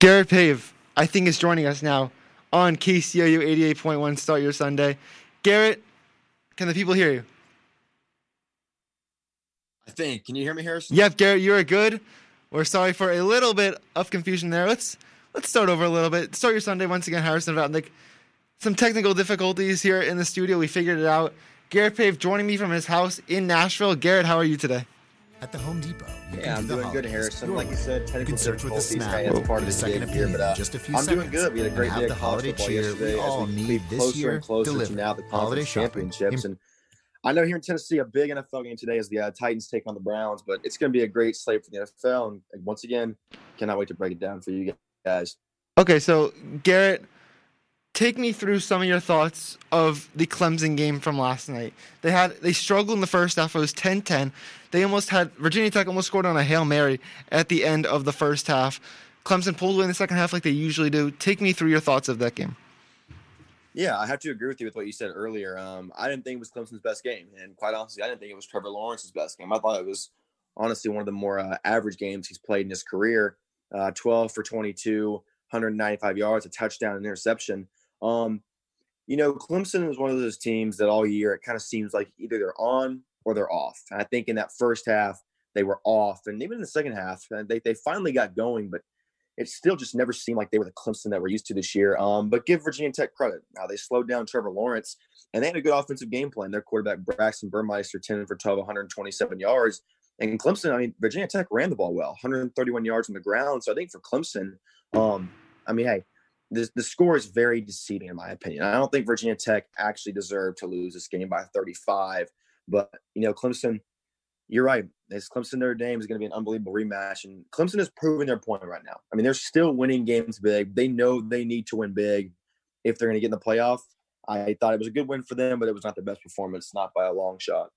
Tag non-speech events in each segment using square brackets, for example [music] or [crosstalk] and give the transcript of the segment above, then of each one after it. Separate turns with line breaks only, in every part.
Garrett Pave, I think, is joining us now on KCOU 88.1 Start Your Sunday. Garrett, can the people hear you?
I think. Can you hear me, Harrison?
Yep, Garrett, you are good. We're sorry for a little bit of confusion there. Let's let's start over a little bit. Start your Sunday once again, Harrison Vatnik. Some technical difficulties here in the studio. We figured it out. Garrett Pave joining me from his house in Nashville. Garrett, how are you today?
At the Home Depot. you
Yeah,
can
I'm
do the
doing good, Harrison. Like you said,
you
technical
can search with a
difficulties.
snap
Hey, that's part of the
second
gig here,
opinion
but uh,
just a few
I'm doing
seconds.
good. We had a great day
have the holiday cheer we all
we
need
creep
this
closer
year
and closer
delivered.
to now the
Holiday
conference
shopping.
championships. And I know here in Tennessee, a big NFL game today is the uh, Titans take on the Browns, but it's going to be a great slate for the NFL. And like, once again, cannot wait to break it down for you guys.
Okay, so Garrett, take me through some of your thoughts of the Clemson game from last night. They had they struggled in the first half. It was 10-10. They almost had Virginia Tech almost scored on a Hail Mary at the end of the first half. Clemson pulled away in the second half like they usually do. Take me through your thoughts of that game.
Yeah, I have to agree with you with what you said earlier. Um, I didn't think it was Clemson's best game, and quite honestly, I didn't think it was Trevor Lawrence's best game. I thought it was honestly one of the more uh, average games he's played in his career. Uh, 12 for 22, 195 yards, a touchdown, an interception. Um, you know, Clemson is one of those teams that all year it kind of seems like either they're on or they're off. And I think in that first half they were off, and even in the second half uh, they they finally got going, but it still just never seemed like they were the Clemson that we're used to this year. Um, but give Virginia Tech credit. Now they slowed down Trevor Lawrence, and they had a good offensive game plan. Their quarterback Braxton Burmeister, 10 for 12, 127 yards. And Clemson, I mean, Virginia Tech ran the ball well, 131 yards on the ground. So I think for Clemson, um, I mean, hey, the, the score is very deceiving in my opinion. I don't think Virginia Tech actually deserved to lose this game by 35. But you know, Clemson, you're right. This Clemson Notre Dame is going to be an unbelievable rematch, and Clemson is proving their point right now. I mean, they're still winning games big. They know they need to win big if they're going to get in the playoff. I thought it was a good win for them, but it was not their best performance, not by a long shot.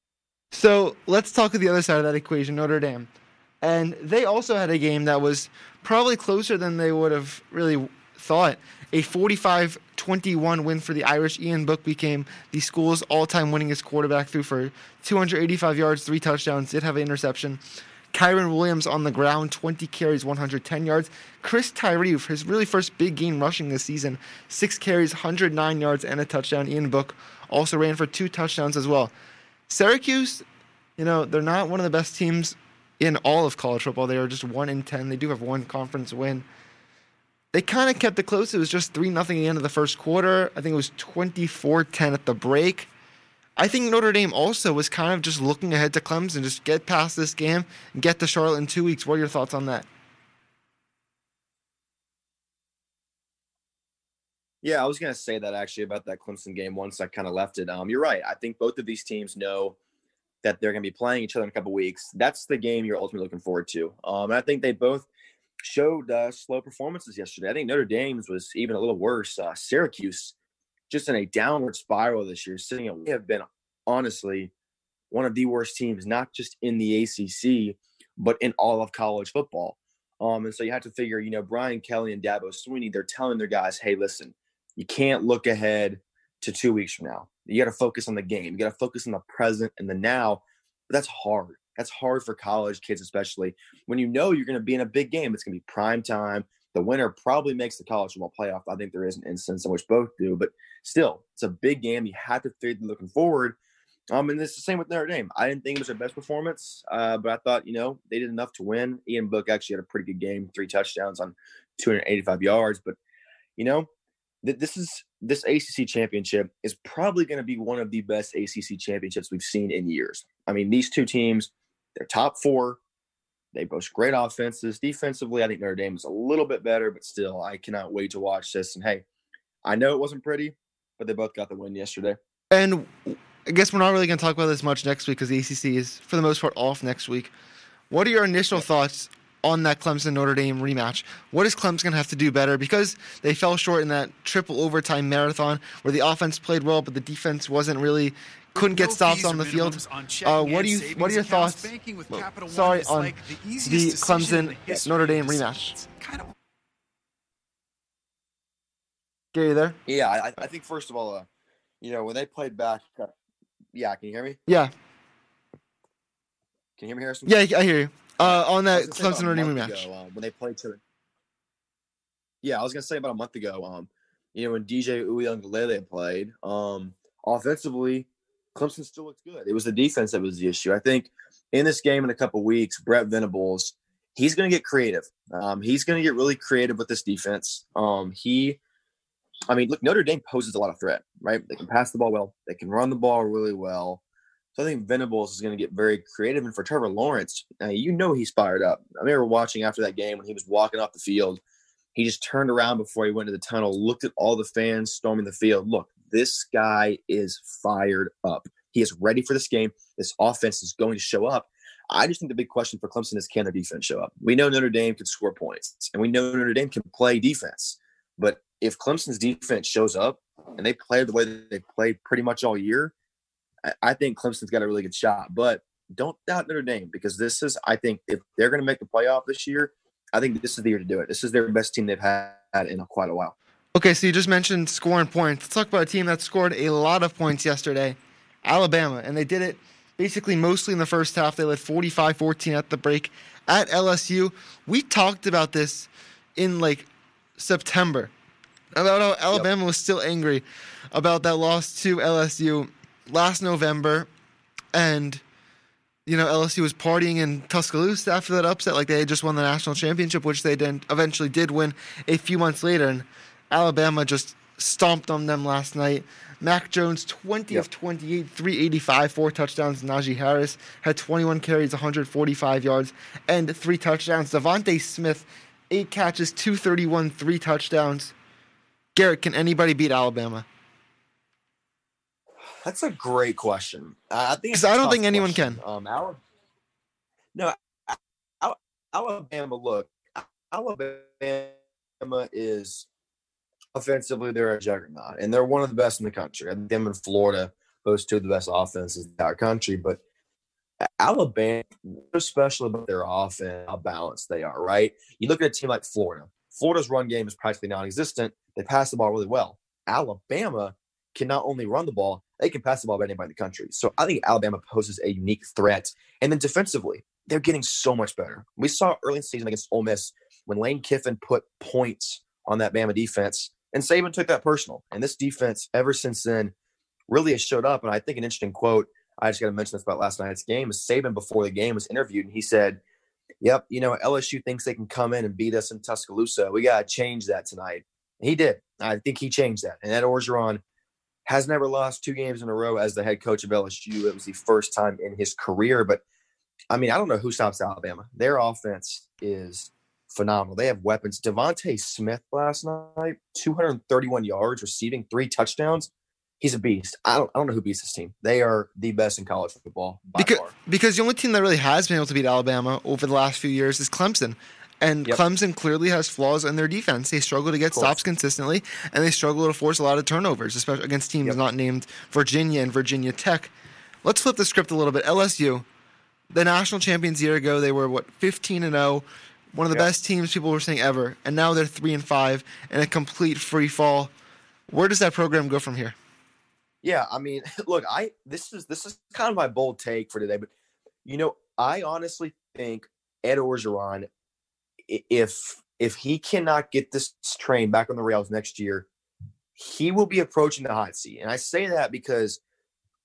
So let's talk to the other side of that equation, Notre Dame. And they also had a game that was probably closer than they would have really thought. A 45 21 win for the Irish. Ian Book became the school's all time winningest quarterback, threw for 285 yards, three touchdowns, did have an interception. Kyren Williams on the ground, 20 carries, 110 yards. Chris Tyree, his really first big game rushing this season, six carries, 109 yards, and a touchdown. Ian Book also ran for two touchdowns as well. Syracuse, you know, they're not one of the best teams in all of college football. They are just one in ten. They do have one conference win. They kind of kept it close. It was just three nothing at the end of the first quarter. I think it was 24-10 at the break. I think Notre Dame also was kind of just looking ahead to Clemson, just get past this game and get to Charlotte in two weeks. What are your thoughts on that?
Yeah, I was going to say that actually about that Clemson game once I kind of left it. Um, you're right. I think both of these teams know that they're going to be playing each other in a couple weeks. That's the game you're ultimately looking forward to. Um, I think they both showed uh, slow performances yesterday. I think Notre Dame's was even a little worse. Uh, Syracuse, just in a downward spiral this year, sitting at we have been honestly one of the worst teams, not just in the ACC, but in all of college football. Um, and so you have to figure, you know, Brian Kelly and Dabo Swinney, they're telling their guys, hey, listen, you can't look ahead to two weeks from now. You got to focus on the game. You got to focus on the present and the now. But that's hard. That's hard for college kids, especially when you know you're going to be in a big game. It's going to be prime time. The winner probably makes the college football playoff. I think there is an instance in which both do, but still, it's a big game. You have to figure looking forward. Um, and it's the same with Notre Dame. I didn't think it was their best performance, uh, but I thought you know they did enough to win. Ian Book actually had a pretty good game, three touchdowns on 285 yards. But you know, th- this is this ACC championship is probably going to be one of the best ACC championships we've seen in years. I mean, these two teams, they're top four. They boast great offenses. Defensively, I think Notre Dame is a little bit better, but still, I cannot wait to watch this. And hey, I know it wasn't pretty, but they both got the win yesterday.
And I guess we're not really going to talk about this much next week because the ACC is, for the most part, off next week. What are your initial thoughts on that Clemson Notre Dame rematch? What is Clemson going to have to do better? Because they fell short in that triple overtime marathon where the offense played well, but the defense wasn't really couldn't get stops on the field. Uh, what do you what are your thoughts? Well, sorry on
like
the
Clemson
Clemson Notre Dame rematch. Gary, you there?
Yeah, I, I think first of all, uh, you know, when they played back, uh, yeah, can you hear me?
Yeah,
Can you hear me, Harrison?
yeah, I hear you. Uh, on that
was gonna say
Clemson Notre Dame rematch.
ago, uh, when they played each other. Yeah, I was gonna say about a month ago. Um, you know when DJ Uiagalelei played, um, offensively, Clemson still looked good. It was the defense that was the issue. I think in this game in a couple weeks, Brent Venables, he's going to get creative. Um, he's going to get really creative with this defense. Um, he, I mean, look, Notre Dame poses a lot of threat, right? They can pass the ball well, they can run the ball really well. So I think Venables is going to get very creative. And for Trevor Lawrence, uh, you know he's fired up. I remember watching after that game when he was walking off the field. He just turned around before he went to the tunnel, looked at all the fans storming the field. Look, this guy is fired up. He is ready for this game. This offense is going to show up. I just think the big question for Clemson is can their defense show up? We know Notre Dame can score points, and we know Notre Dame can play defense. But if Clemson's defense shows up and they play the way they played pretty much all year, I think Clemson's got a really good shot. But don't doubt Notre Dame because this is, I think, if they're going to make the playoff this year, I think this is the year to do it. This is their best team they've had in quite a while.
Okay, so you just mentioned scoring points. Let's talk about a team that scored a lot of points yesterday, Alabama, and they did it basically mostly in the first half. They led 45-14 at the break at LSU. We talked about this in like September about how Alabama yep. was still angry about that loss to LSU last November, and you know LSU was partying in Tuscaloosa after that upset, like they had just won the national championship, which they then eventually did win a few months later, and Alabama just stomped on them last night. Mac Jones, 20 yep. of 28, 385, four touchdowns. Najee Harris had 21 carries, 145 yards, and three touchdowns. DeVonta Smith, eight catches, 231, three touchdowns. Garrett, can anybody beat Alabama?
That's a great question. Uh, I think
because I don't think anyone question. can.
Um, Alabama, no, Alabama. Look, Alabama is offensively they're a juggernaut, and they're one of the best in the country. I think them in Florida boast two of the best offenses in our country, but Alabama, what's special about their offense, how balanced they are, right? You look at a team like Florida. Florida's run game is practically non-existent. They pass the ball really well. Alabama can not only run the ball, they can pass the ball by anybody in the country. So I think Alabama poses a unique threat. And then defensively, they're getting so much better. We saw early in the season against Ole Miss when Lane Kiffin put points on that Bama defense and Saban took that personal. And this defense, ever since then, really has showed up. And I think an interesting quote, I just got to mention this about last night's game, is Saban before the game was interviewed and he said, Yep, you know, LSU thinks they can come in and beat us in Tuscaloosa. We got to change that tonight. And he did. I think he changed that. And Ed Orgeron has never lost two games in a row as the head coach of LSU. It was the first time in his career. But I mean, I don't know who stops Alabama. Their offense is phenomenal. They have weapons. DeVonta Smith last night, 231 yards, receiving three touchdowns. He's a beast. I don't, I don't know who beats this team. They are the best in college football
because,
far.
Because the only team that really has been able to beat Alabama over the last few years is Clemson. And yep. Clemson clearly has flaws in their defense. They struggle to get stops consistently, and they struggle to force a lot of turnovers, especially against teams yep. not named Virginia and Virginia Tech. Let's flip the script a little bit. LSU, the national champions a year ago, they were what 15 and 0 one of the yep. best teams people were saying ever, and now they're three and five in a complete free fall. Where does that program go from here?
Yeah, I mean, [laughs] look, I this is this is kind of my bold take for today, but you know, I honestly think Ed Orgeron, if if he cannot get this train back on the rails next year, he will be approaching the hot seat. And I say that because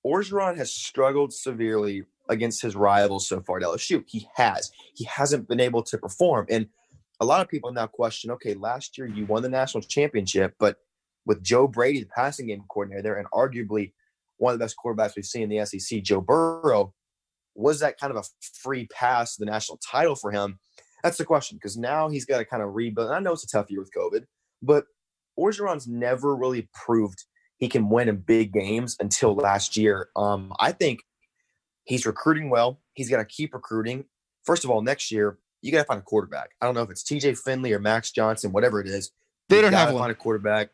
Orgeron has struggled severely against his rivals so far at LSU. He has. He hasn't been able to perform. And a lot of people now question okay, last year you won the national championship, but with Joe Brady, the passing game coordinator there, and arguably one of the best quarterbacks we've seen in the SEC, Joe Burrow, was that kind of a free pass to the national title for him? That's the question because now he's got to kind of rebuild. And I know it's a tough year with COVID, but Orgeron's never really proved he can win in big games until last year. Um, I think He's recruiting well. He's got to keep recruiting. First of all, next year you got to find a quarterback. I don't know if it's T.J. Finley or Max Johnson, whatever it is.
They don't have find
a quarterback.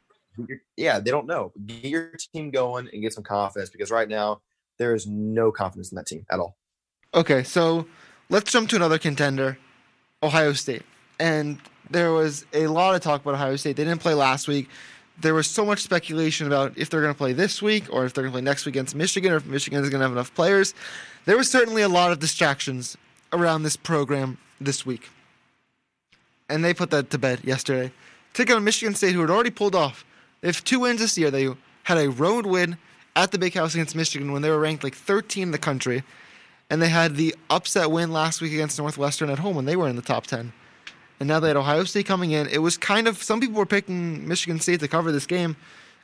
Yeah, they don't know. Get your team going and get some confidence because right now there is no confidence in that team at all.
Okay, so let's jump to another contender, Ohio State. And there was a lot of talk about Ohio State. They didn't play last week there was so much speculation about if they're going to play this week or if they're going to play next week against Michigan or if Michigan is going to have enough players. There was certainly a lot of distractions around this program this week. And they put that to bed yesterday. take on Michigan State, who had already pulled off. They have two wins this year. They had a road win at the Big House against Michigan when they were ranked like 13 in the country, and they had the upset win last week against Northwestern at home when they were in the top 10. And now they had Ohio State coming in. It was kind of some people were picking Michigan State to cover this game,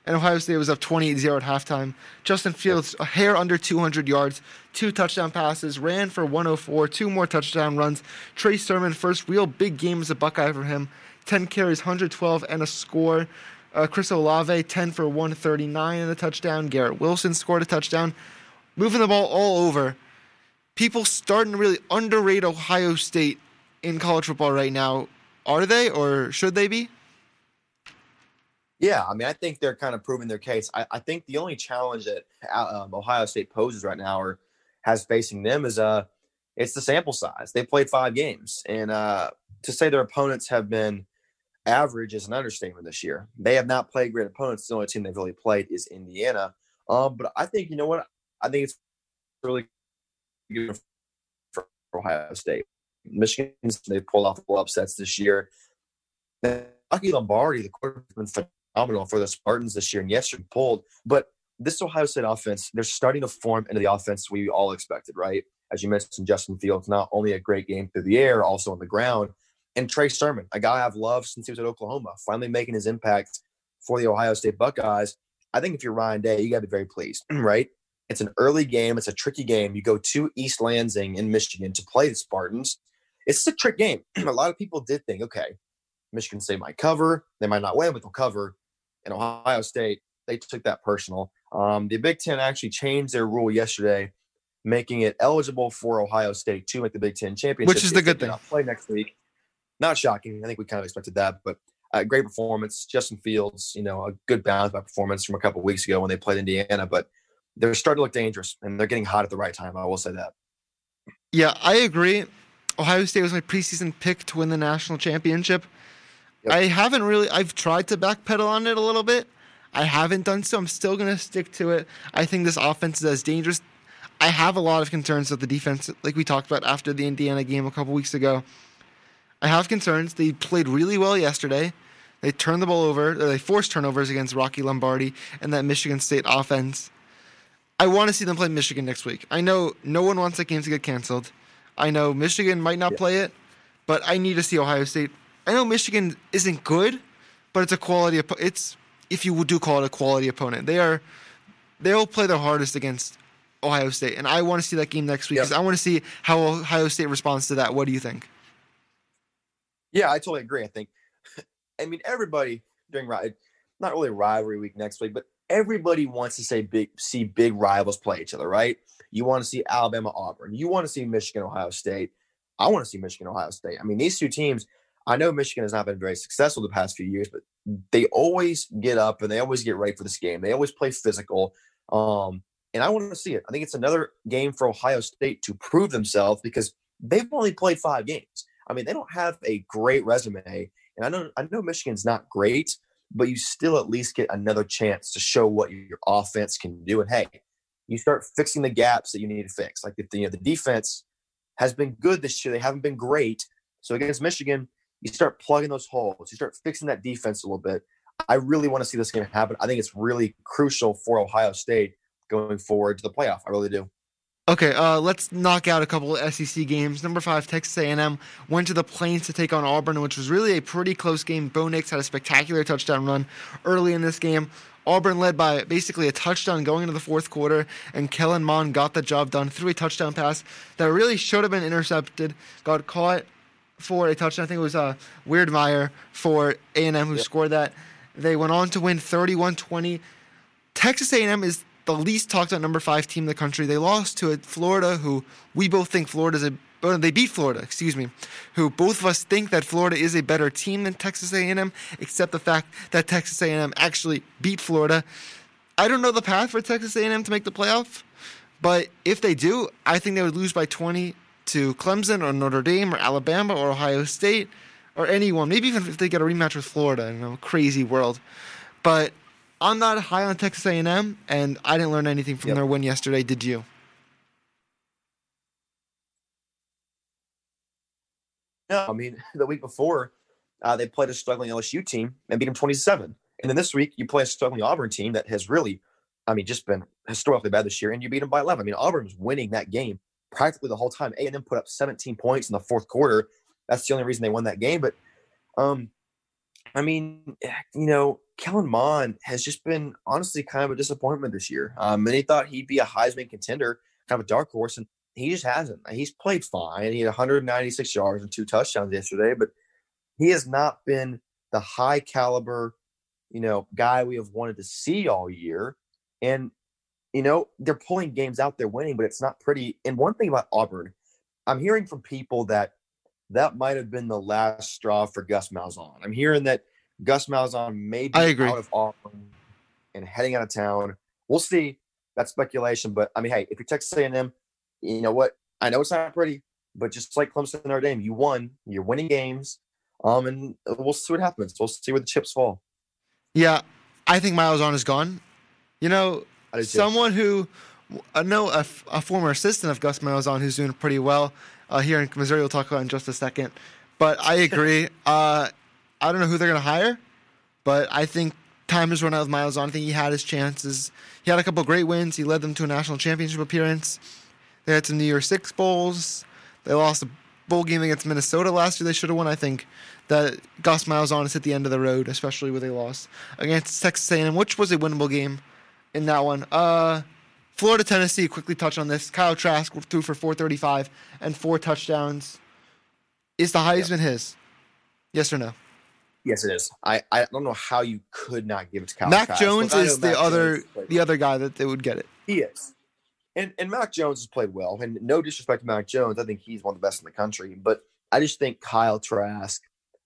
and Ohio State was up 28-0 at halftime. Justin Fields a hair under 200 yards, two touchdown passes, ran for 104, two more touchdown runs. Trey Sermon first real big game as a Buckeye for him. 10 carries, 112 and a score. Uh, Chris Olave, 10 for 139 and a touchdown. Garrett Wilson scored a touchdown. Moving the ball all over. People starting to really underrate Ohio State in college football right now. Are they or should they be?
Yeah, I mean, I think they're kind of proving their case. I, I think the only challenge that uh, um, Ohio State poses right now or has facing them is uh, it's the sample size. They played five games, and uh, to say their opponents have been average is an understatement this year. They have not played great opponents. The only team they've really played is Indiana. Um, but I think you know what? I think it's really good for Ohio State. Michigan, they pulled off a upsets this year. Rocky Lombardi, the quarterback, has been phenomenal for the Spartans this year, and yes, pulled. But this Ohio State offense, they're starting to form into the offense we all expected, right? As you mentioned, Justin Fields, not only a great game through the air, also on the ground. And Trey Sermon, a guy I've loved since he was at Oklahoma, finally making his impact for the Ohio State Buckeyes. I think if you're Ryan Day, you got to be very pleased, [clears throat] right? It's an early game. It's a tricky game. You go to East Lansing in Michigan to play the Spartans. It's a trick game. [clears throat] a lot of people did think, okay, Michigan State might cover. They might not win, but they'll cover. And Ohio State, they took that personal. Um, the Big Ten actually changed their rule yesterday, making it eligible for Ohio State to make the Big Ten championship.
Which is the good thing.
Play next week. Not shocking. I think we kind of expected that, but uh, great performance. Justin Fields, you know, a good bounce back performance from a couple weeks ago when they played Indiana, but they're starting to look dangerous and they're getting hot at the right time. I will say that.
Yeah, I agree. Ohio State was my preseason pick to win the national championship. Yep. I haven't really. I've tried to backpedal on it a little bit. I haven't done so. I'm still going to stick to it. I think this offense is as dangerous. I have a lot of concerns with the defense, like we talked about after the Indiana game a couple weeks ago. I have concerns. They played really well yesterday. They turned the ball over. They forced turnovers against Rocky Lombardi and that Michigan State offense. I want to see them play Michigan next week. I know no one wants that game to get canceled. I know Michigan might not yeah. play it, but I need to see Ohio State. I know Michigan isn't good, but it's a quality. It's if you do call it a quality opponent, they are. They'll play their hardest against Ohio State, and I want to see that game next week because. I want to see how Ohio State responds to that. What do you think?
Yeah, I totally agree. I think, [laughs] I mean, everybody during not really rivalry week next week, but everybody wants to say big, see big rivals play each other, right? You want to see Alabama, Auburn. You want to see Michigan, Ohio State. I want to see Michigan, Ohio State. I mean, these two teams. I know Michigan has not been very successful the past few years, but they always get up and they always get ready for this game. They always play physical. Um, and I want to see it. I think it's another game for Ohio State to prove themselves because they've only played five games. I mean, they don't have a great resume. And I know I know Michigan's not great, but you still at least get another chance to show what your offense can do. And hey, you start fixing the gaps that you need to fix. Like the, you know, the defense has been good this year. They haven't been great. So against Michigan, you start plugging those holes. You start fixing that defense a little bit. I really want to see this game happen. I think it's really crucial for Ohio State going forward to the playoff. I really do.
Okay, uh, let's knock out a couple of SEC games. Number five, Texas A&M went to the Plains to take on Auburn, which was really a pretty close game. Bo Nix had a spectacular touchdown run early in this game. Auburn led by basically a touchdown going into the fourth quarter, and Kellen Mond got the job done through a touchdown pass that really should have been intercepted. Got caught for a touchdown. I think it was uh, Wydermyer for A&M who yep. scored that. They went on to win 31-20. Texas A&M is the least talked about number five team in the country. They lost to Florida, who we both think Florida's a oh, they beat Florida, excuse me, who both of us think that Florida is a better team than Texas A&M, except the fact that Texas A&M actually beat Florida. I don't know the path for Texas A&M to make the playoff, but if they do, I think they would lose by 20 to Clemson or Notre Dame or Alabama or Ohio State or anyone. Maybe even if they get a rematch with Florida in a crazy world. But I'm not high on Texas A&M, and I didn't learn anything from yep. their win yesterday. Did you?
No, I mean [laughs] the week before, uh, they played a struggling LSU team and beat them 27. And then this week, you play a struggling Auburn team that has really, I mean, just been historically bad this year, and you beat them by 11. I mean, Auburn was winning that game practically the whole time. A&M put up 17 points in the fourth quarter. That's the only reason they won that game. But, um, I mean, you know, Kellen Mond has just been honestly kind of a disappointment this year. Um, many thought he'd be a Heisman contender, kind of a dark horse, and he just hasn't. He's played fine. He had 196 yards and two touchdowns yesterday, but he has not been the high caliber, you know, guy we have wanted to see all year. And, you know, they're pulling games out, they're winning, but it's not pretty. And one thing about Auburn, I'm hearing from people that that might have been the last straw for Gus Malzahn. I'm hearing that Gus Malzahn may be
I agree.
out of Auburn and heading out of town. We'll see. That's speculation, but I mean, hey, if you're Texas A&M, you know what? I know it's not pretty, but just like Clemson and Notre Dame, you won. You're winning games, um, and we'll see what happens. We'll see where the chips fall.
Yeah, I think Malzahn is gone. You know, someone who I know a former assistant of Gus Malzahn who's doing pretty well uh, here in Missouri. We'll talk about in just a second. But I agree. [laughs] uh, I don't know who they're going to hire, but I think time has run out with Malzahn. I think he had his chances. He had a couple of great wins. He led them to a national championship appearance. They had some New Year's Six bowls. They lost a bowl game against Minnesota last year. They should have won. I think that Gus on is at the end of the road, especially where they lost against Texas A&M, which was a winnable game in that one. Uh, Florida Tennessee. Quickly touch on this. Kyle Trask threw for 435 and four touchdowns. Is the Heisman his? Yes or no?
Yes, it is. I, I don't know how you could not give it to Kyle.
Mac
Trask.
Jones is the
Mac
other
Jones played
the other guy that they would get it.
He is. And and Mac Jones has played well. And no disrespect to Mac Jones, I think he's one of the best in the country. But I just think Kyle Trask,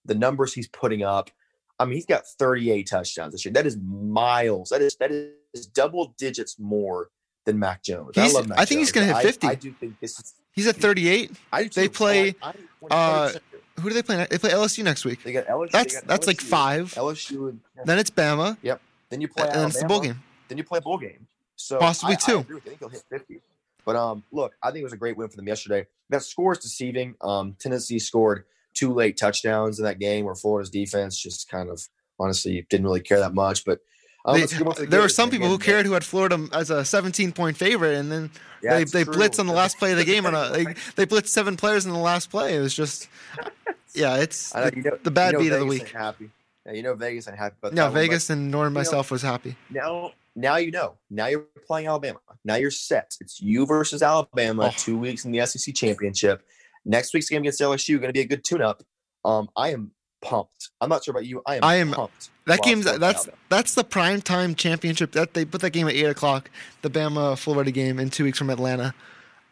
the numbers he's putting up, I mean, he's got 38 touchdowns this year. That is miles. That is that is double digits more than Mac Jones.
He's-
I love Mac
I think he's gonna hit 50.
I, do think this is.
He's at 38.
I do
They play,
I- I-
uh, Who do they play? They play LSU next week.
They got LSU.
That's
got
that's like five.
LSU. And,
Then it's Bama, Yep.
then you play
and then it's the bowl game.
then you play a bowl game. So
Possibly
I,
two.
I. I think he'll hit 50. But um, look, I think it was a great win for them yesterday. That score is deceiving. Um, Tennessee scored two late touchdowns in that game where Florida's defense just kind of honestly didn't really care that much. But um,
They-
let's get on to the
there were some people who
Again,
cared who had Florida as a 17 point favorite, and then
yeah,
they they
true.
blitzed on the last play of the [laughs] game. On a, they they blitzed seven players in the last play. It was just, [laughs] yeah, it's
know, know,
the bad
you know
beat of the week.
Happy. Yeah, you know Vegas ain't happy about
no
that one,
Vegas and nor myself was happy.
now now you know now you're playing alabama now you're set it's you versus alabama
Oh.
two weeks in the sec championship next week's game against lsu going to be a good tune-up um i am pumped i'm not sure about you i am
I am-
pumped
That game's that's
Alabama.
that's the prime time championship. That they put that game at eight o'clock. The Bama Florida game in two weeks from Atlanta.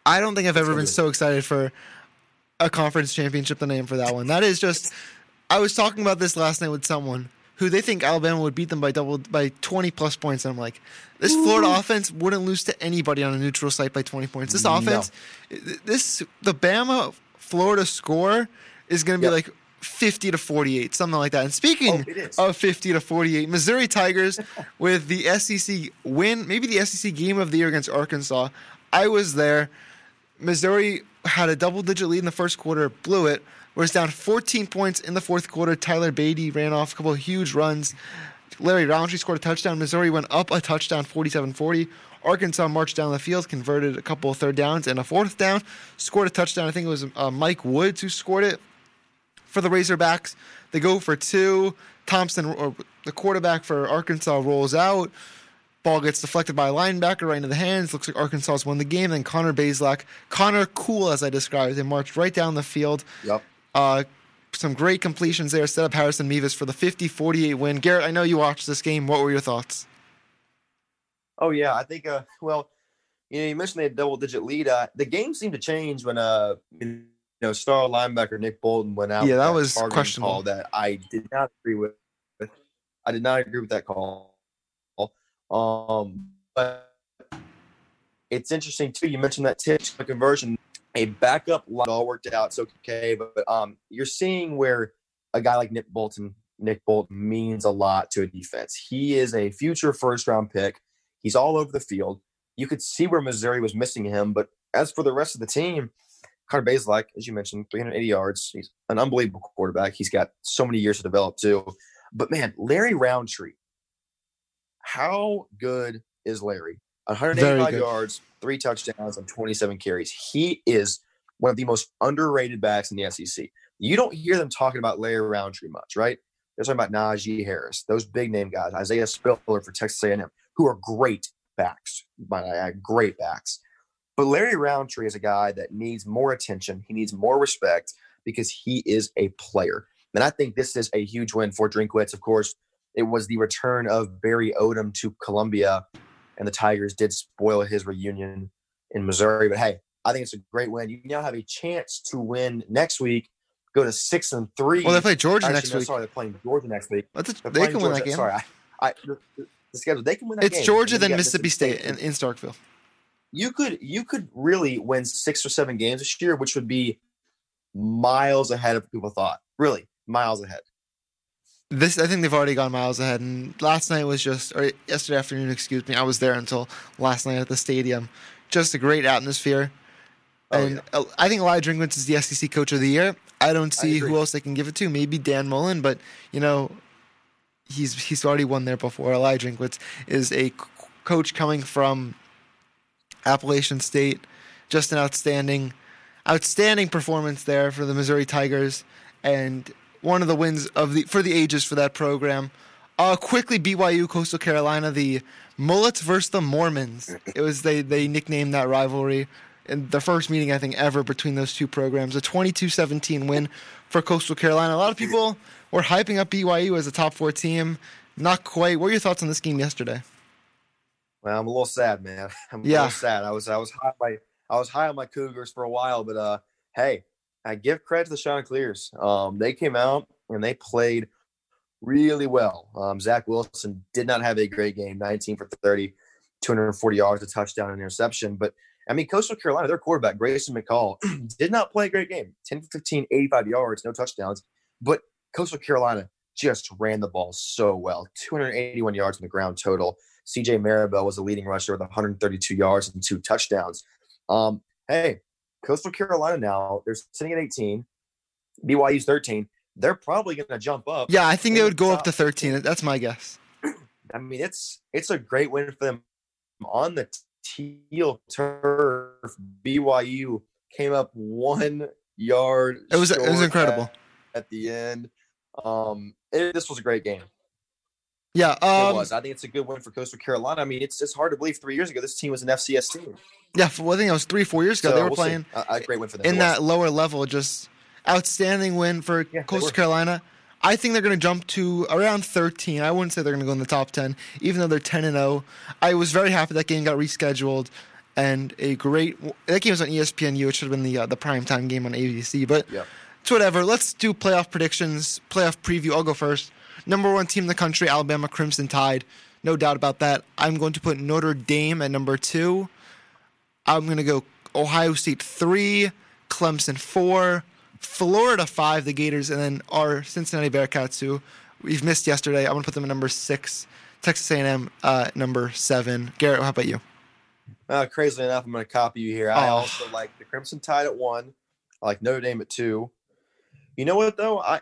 I don't think I've ever been so excited for a conference championship than I am for that one. That is just. I was talking about this last night with someone who they think Alabama would beat them by double by twenty plus points, and I'm like, this Florida offense wouldn't lose to anybody on a neutral site by twenty points. This
No.
offense, this the Bama Florida score is going to be
Yep.
like. 50 to 48, something like that. And speaking
Oh,
of 50 to 48. Missouri Tigers [laughs] with the SEC win, maybe the SEC game of the year against Arkansas. I was there. Missouri had a double digit lead in the first quarter, blew it. Was down 14 points in the fourth quarter. Tyler Badie ran off a couple of huge runs. Larry Rountree scored a touchdown. Missouri went up a touchdown 47 40. Arkansas marched down the field, converted a couple of third downs and a fourth down, scored a touchdown. I think it was uh, Mike Woods who scored it for the Razorbacks. They go for two. Thompson, or the quarterback for Arkansas, rolls out. Ball gets deflected by a linebacker right into the hands. Looks like Arkansas's won the game. Then Connor Bazelak, Connor Cool, as I described, they marched right down the field.
yep
Uh, some great completions there. Set up Harrison Mevis for the 50-48 win. Garrett, I know you watched this game. What were your thoughts?
oh yeah i think uh well you know you mentioned they had double digit lead uh the game seemed to change when uh you know star linebacker nick bolton went out
Yeah,
with
that was questionable.
call that i did not agree with i did not agree with that call um but it's interesting too you mentioned that tip conversion a backup line all worked out it's okay but, but um you're seeing where a guy like nick bolton nick bolton means a lot to a defense he is a future first round pick he's all over the field you could see where missouri was missing him but as for the rest of the team Carter Bazelak, as you mentioned, 380 yards. He's an unbelievable quarterback. He's got so many years to develop too. But man, Larry Rountree, how good is Larry? 185 yards, three touchdowns, and 27 carries. He is one of the most underrated backs in the SEC. You don't hear them talking about Larry Rountree much, right? They're talking about Najee Harris, those big name guys, Isaiah Spiller for Texas A&M, who are great backs, uh, great backs. But Larry Rountree is a guy that needs more attention. He needs more respect because he is a player. And I think this is a huge win for Drinkwitz. Of course, it was the return of Barry Odom to Columbia, and the Tigers did spoil his reunion in Missouri. But hey, I think it's a great win. You now have a chance to win next week. Go to six and three.
Well, they play Georgia
Actually,
next
no,
week.
Sorry, they're playing Georgia next week.
A, they can win that game.
Sorry, I, I the, schedule. They can win that
it's
game.
Georgia,
And then
then
you got
Mississippi State in, in Starkville.
you could you could really win six or seven games this year, which would be miles ahead of people thought. Really, miles ahead.
This I think they've already gone miles ahead. And last night was just, or yesterday afternoon, excuse me. I was there until last night at the stadium. Just a great atmosphere.
Oh,
and uh, I think Elijah Drinkwitz is the SEC Coach of the Year. I don't see
agree.
who else they can give it to. Maybe Dan Mullen, but you know, he's he's already won there before. Elijah Drinkwitz is a c- coach coming from Appalachian State. Just an outstanding, outstanding performance there for the Missouri Tigers, and one of the wins of the for the ages for that program. Uh, quickly, BYU Coastal Carolina, the Mullets versus the Mormons. It was they they nicknamed that rivalry in the first meeting I think ever between those two programs. A 22-17 win for Coastal Carolina. A lot of people were hyping up BYU as a top four team. Not quite. What were your thoughts on this game yesterday?
Well, I'm a little sad, man. [laughs] I'm a
Yeah.
little sad. I was I was high my I was high on my Cougars for a while, but uh, hey, I give credit to the Chanticleers. Um, they came out and they played really well. Um, Zach Wilson did not have a great game, 19 for 30, 240 yards, a touchdown, and interception. But I mean, Coastal Carolina, their quarterback, Grayson McCall, [clears throat] did not play a great game. 10 for 15, 85 yards, no touchdowns. But Coastal Carolina just ran the ball so well. 281 yards on the ground total. CJ Marable was the leading rusher with 132 yards and two touchdowns. Um, hey, Coastal Carolina now, they're sitting at 18. BYU's 13. They're probably going to jump up.
Yeah, I think they would go up to 13. That's my guess. [clears throat]
I mean, it's it's a great win for them on the teal turf. BYU came up one yard.
It was it was incredible.
at, at the end. Um, it, this was a great game.
Yeah,
it
um,
was. I think it's a good win for Coastal Carolina. I mean, it's it's hard to believe three years ago this team was an FCS team.
yeah. For, well, I think it was three, four years ago.
So
they were
we'll
playing
a, a great win for them.
in
It
that lower level. Just outstanding win for
Yeah,
Coastal. Carolina. I think they're going to jump to around 13. I wouldn't say they're going to go in the top 10, even though they're 10 and 0. I was very happy that game got rescheduled, and a great that game was on ESPNU. It should have been the uh, the primetime game on ABC, but
Yep.
it's whatever. Let's do playoff predictions, playoff preview. I'll go first. Number one team in the country, Alabama Crimson Tide. No doubt about that. I'm going to put Notre Dame at number two. I'm going to go Ohio State three, Clemson four, Florida five, the Gators, and then our Cincinnati Bearcats who we've missed yesterday. I'm going to put them at number six. Texas A&M uh, number seven. Garrett, how about you?
Uh, crazy enough, I'm going to copy you here. I
Oh.
also like the Crimson Tide at one. I like Notre Dame at two. You know what though? I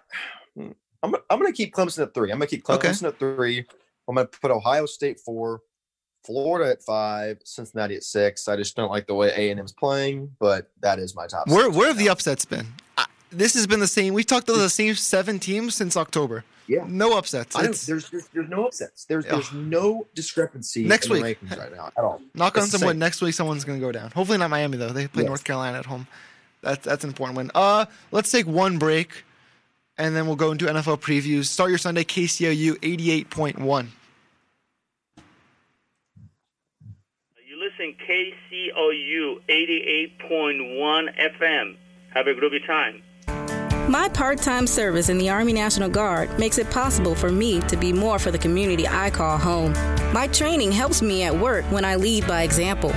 I'm I'm going to keep Clemson at three. I'm going to keep
Okay.
Clemson at three. I'm going to put Ohio State four, Florida at five, Cincinnati at six. I just don't like the way A and M's playing, but that is my top.
Where where have the upsets been? I, this has been the same. We've talked about the same seven teams since October.
Yeah.
No upsets.
There's, there's there's no upsets. There's there's no discrepancy
Next
in the
week.
rankings right now at all.
knock on
it's the
some wood. Next week, someone's going to go down. Hopefully not Miami though. They play
Yes.
North Carolina at home. That's that's an important win. Uh, let's take one break, and then we'll go into NFL previews. Start your Sunday KCOU eighty eight point one.
You listen KCOU 88.1 FM. Have a groovy time.
My part time service in the Army National Guard makes it possible for me to be more for the community I call home. My training helps me at work when I lead by example.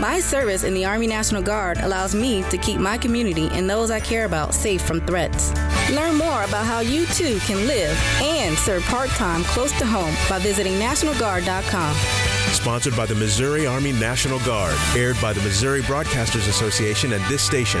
My service in the Army National Guard allows me to keep my community and those I care about safe from threats. Learn more about how you too can live and serve part time close to home by visiting NationalGuard.com.
Sponsored by the Missouri Army National Guard. Aired by the Missouri Broadcasters Association and this station.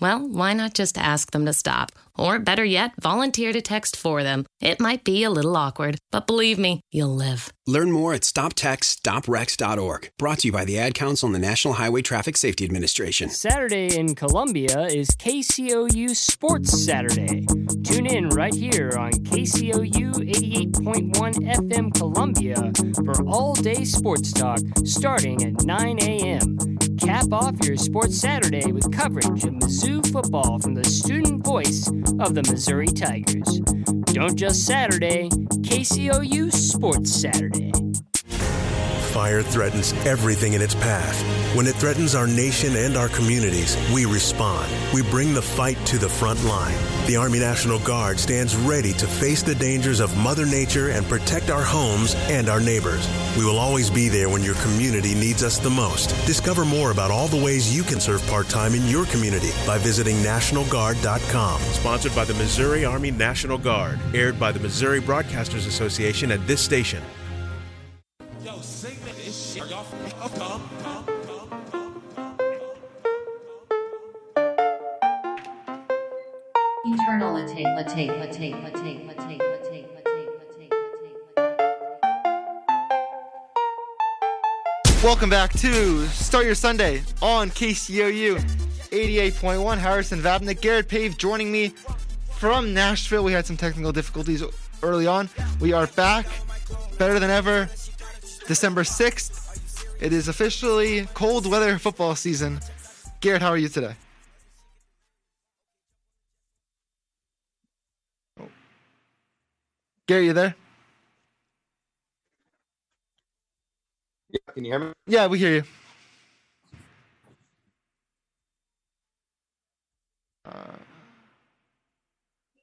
Well, why not just ask them to stop? Or better yet, volunteer to text for them. It might be a little awkward, but believe me, you'll live.
Learn more at stoptextsstopwrecks.org. Brought to you by the Ad Council and the National Highway Traffic Safety Administration.
Saturday in Columbia is KCOU Sports Saturday. Tune in right here on KCOU 88.1 FM Columbia for all day sports talk starting at 9 a.m. Cap off your Sports Saturday with coverage of Mizzou football from the student voice of the Missouri Tigers. Don't just Saturday, KCOU Sports Saturday.
Fire threatens everything in its path. When it threatens our nation and our communities, we respond. We bring the fight to the front line. The Army National Guard stands ready to face the dangers of Mother Nature and protect our homes and our neighbors. We will always be there when your community needs us the most. Discover more about all the ways you can serve part time in your community by visiting NationalGuard.com. Sponsored by the Missouri Army National Guard. Aired by the Missouri Broadcasters Association at this station.
Welcome back to Start Your Sunday on KCOU 88.1. Harrison Vapnik, Garrett Pave joining me from Nashville. We had some technical difficulties early on. We are back, better than ever. December 6th. It is officially cold weather football season. Garrett, how are you today? Gary, you there?
Yeah, can you hear me?
Yeah, we hear you. Uh,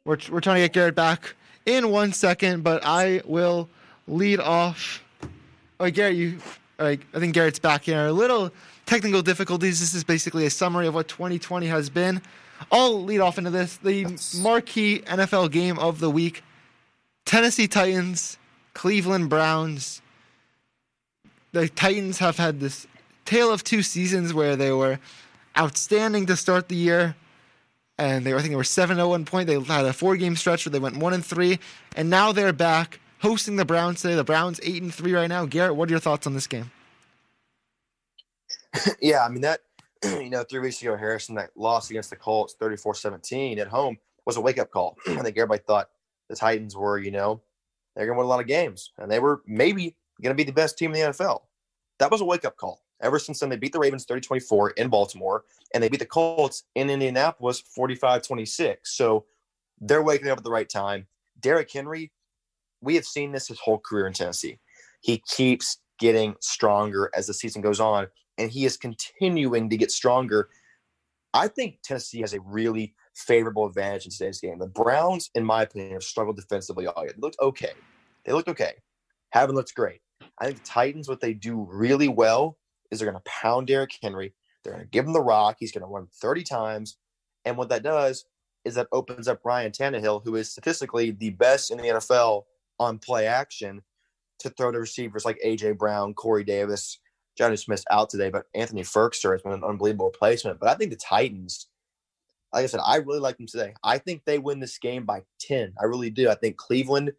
we're, we're trying to get Garrett back in one second, but I will lead off. Oh, Garrett, you. I think Garrett's back here. A little technical difficulties. This is basically a summary of what 2020 has been. I'll lead off into this. The marquee NFL game of the week Tennessee Titans, Cleveland Browns. The Titans have had this tale of two seasons where they were outstanding to start the year. And they were, I think they were 7 0 one point. They had a four game stretch where they went 1 and 3. And now they're back hosting the Browns today. The Browns 8 and 3 right now. Garrett, what are your thoughts on this game? [laughs]
yeah, I mean, that, [clears throat] you know, three weeks ago, Harrison, that loss against the Colts 34 17 at home was a wake up call. [clears throat] I think everybody thought the Titans were, you know, they're going to win a lot of games, and they were maybe going to be the best team in the NFL. That was a wake up call. Ever since then, they beat the Ravens 30 24 in Baltimore, and they beat the Colts in Indianapolis 45 26. So they're waking up at the right time. Derrick Henry, we have seen this his whole career in Tennessee. He keeps getting stronger as the season goes on, and he is continuing to get stronger. I think Tennessee has a really favorable advantage in today's game. The Browns, in my opinion, have struggled defensively all year. They looked okay. They looked okay. Haven't looked great. I think the Titans, what they do really well is they're going to pound Derrick Henry. They're going to give him the rock. He's going to run 30 times. And what that does is that opens up Ryan Tannehill, who is statistically the best in the NFL on play action, to throw to receivers like A.J. Brown, Corey Davis, Jonnu Smith's out today, but Anthony Firkser has been an unbelievable replacement. But I think the Titans, like I said, I really like them today. I think they win this game by 10. I really do. I think Cleveland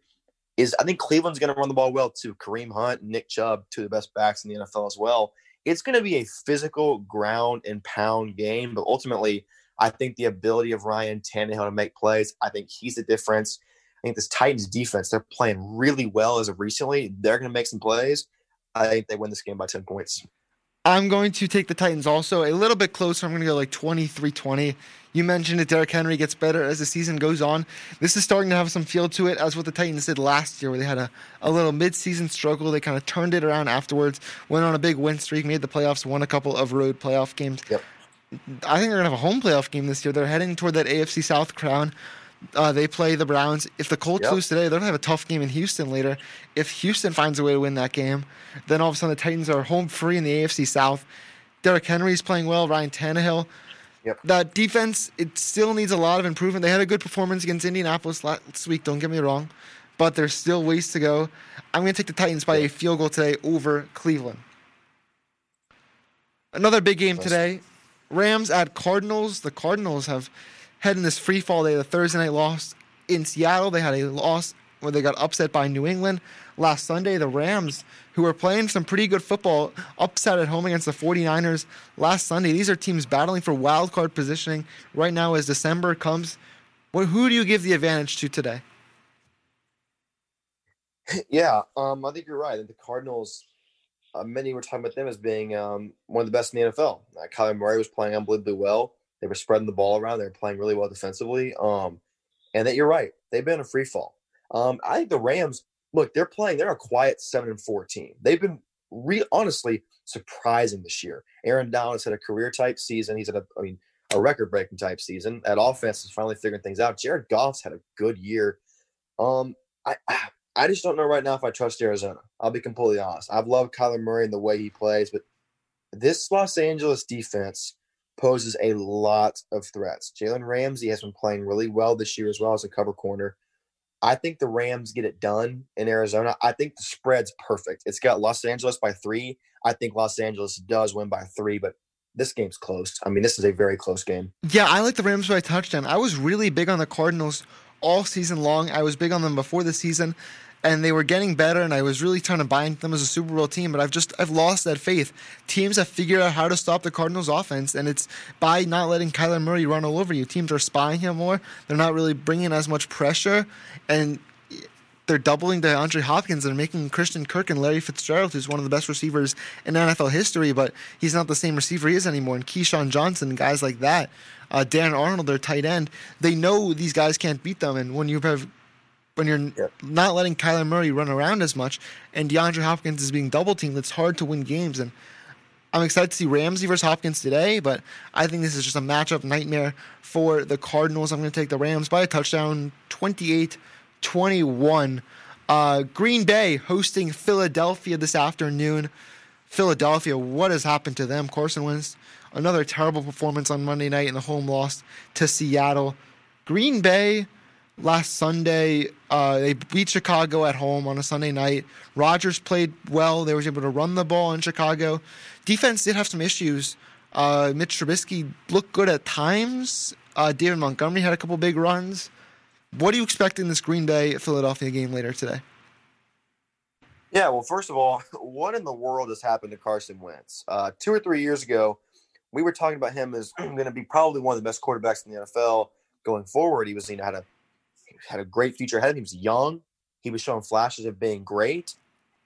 is, I think Cleveland's going to run the ball well too. Kareem Hunt Nick Chubb, two of the best backs in the NFL as well. It's going to be a physical ground and pound game, but ultimately, I think the ability of Ryan Tannehill to make plays, I think he's the difference. I think this Titans defense, they're playing really well as of recently. They're going to make some plays. I think they win this game by 10 points.
I'm going to take the Titans also a little bit closer. I'm going to go like 23 20. You mentioned that Derrick Henry gets better as the season goes on. This is starting to have some feel to it, as what the Titans did last year, where they had a, a little midseason struggle. They kind of turned it around afterwards, went on a big win streak, made the playoffs, won a couple of road playoff games.
Yep.
I think they're going to have a home playoff game this year. They're heading toward that AFC South crown. Uh, they play the Browns. If the Colts
Yep.
lose today, they're gonna have a tough game in Houston later. If Houston finds a way to win that game, then all of a sudden the Titans are home free in the AFC South. Derrick Henry's playing well. Ryan Tannehill.
Yep.
That defense, it still needs a lot of improvement. They had a good performance against Indianapolis last week. Don't get me wrong, but there's still ways to go. I'm going to take the Titans by a field goal today over Cleveland. Another big game today. Rams at Cardinals. The Cardinals have had in this free fall. They had a Thursday night loss in Seattle. They had a loss where they got upset by New England. Last Sunday, the Rams, who were playing some pretty good football, upset at home against the 49ers last Sunday. These are teams battling for wild card positioning right now as December comes. What, who do you give the advantage to today? [laughs]
Yeah, um, I think you're right. The Cardinals, uh, many were talking about them as being um, one of the best in the NFL. Uh, Kyler Murray was playing unbelievably well. They were spreading the ball around. They were playing really well defensively. Um, and that you're right. They've been a free fall. Um, I think the Rams, look, they're playing. They're a quiet seven and fourteen. They've been re- honestly surprising this year. Aaron Donald has had a career type season. He's had a, I mean, a record breaking type season. That offense is finally figuring things out. Jared Goff's had a good year. Um, I I just don't know right now if I trust Arizona. I'll be completely honest. I've loved Kyler Murray and the way he plays, but this Los Angeles defense poses a lot of threats. Jalen Ramsey has been playing really well this year as well as a cover corner. I think the Rams get it done in Arizona. I think the spread's perfect. It's got Los Angeles by three. I think Los Angeles does win by three, but this game's close. I mean, this is a very close game.
Yeah, I like the Rams by touchdown. I was really big on the Cardinals all season long. I was big on them before the season, and they were getting better. And I was really trying to buy into them as a Super Bowl team. But I've just I've lost that faith. Teams have figured out how to stop the Cardinals' offense, and it's by not letting Kyler Murray run all over you. Teams are spying him more. They're not really bringing as much pressure, and they're doubling DeAndre Hopkins and making Christian Kirk and Larry Fitzgerald, who's one of the best receivers in NFL history, but he's not the same receiver he is anymore. And KeeSean Johnson, guys like that, uh, Dan Arnold, their tight end, they know these guys can't beat them. And when you have when you're not letting Kyler Murray run around as much, and DeAndre Hopkins is being double teamed, it's hard to win games. And I'm excited to see Ramsey versus Hopkins today, but I think this is just a matchup nightmare for the Cardinals. I'm going to take the Rams by a touchdown, 28 21. Uh, Green Bay hosting Philadelphia this afternoon. Philadelphia, what has happened to them? Carson Wentz, another terrible performance on Monday night in the home loss to Seattle. Green Bay last Sunday, uh, they beat Chicago at home on a Sunday night. Rodgers played well. They were able to run the ball in Chicago. Defense did have some issues. Uh, Mitch Trubisky looked good at times. Uh, David Montgomery had a couple big runs. What do you expect in this Green Bay Philadelphia game later today?
Yeah, well, first of all, [laughs] what in the world has happened to Carson Wentz? Uh, two or three years ago, we were talking about him as [clears throat] going to be probably one of the best quarterbacks in the NFL going forward. He was, you know, had a had a great future ahead of him. He was young. He was showing flashes of being great,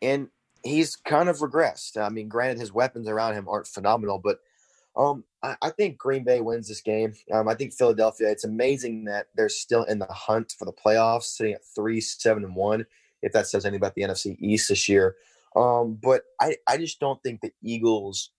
and he's kind of regressed. I mean, granted, his weapons around him aren't phenomenal, but um, I, I think Green Bay wins this game. Um, I think Philadelphia. It's amazing that they're still in the hunt for the playoffs, sitting at three, seven, and one. If that says anything about the NFC East this year, um, but I, I just don't think the Eagles.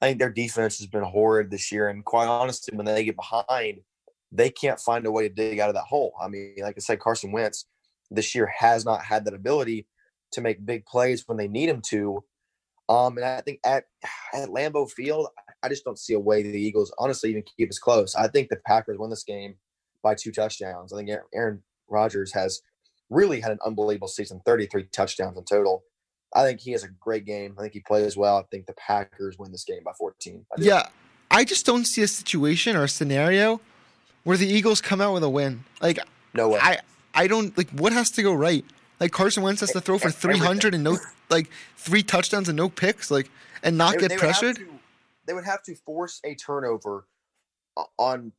I think their defense has been horrid this year, and quite honestly, when they get behind, they can't find a way to dig out of that hole. I mean, like I said, Carson Wentz this year has not had that ability to make big plays when they need him to. Um, and I think at at Lambeau Field, I just don't see a way the Eagles honestly even keep us close. I think the Packers win this game by two touchdowns. I think Aaron Rodgers has really had an unbelievable season, 33 touchdowns in total. I think he has a great game. I think he plays well. I think the Packers win this game by 14. I.
Yeah, I just don't see a situation or a scenario where the Eagles come out with a win. Like,
no way.
I, I don't like what has to go right. Like Carson Wentz has to throw for 300 and no like three touchdowns and no picks, like and not
They-
get
they would
pressured.
to- they would have to force a turnover on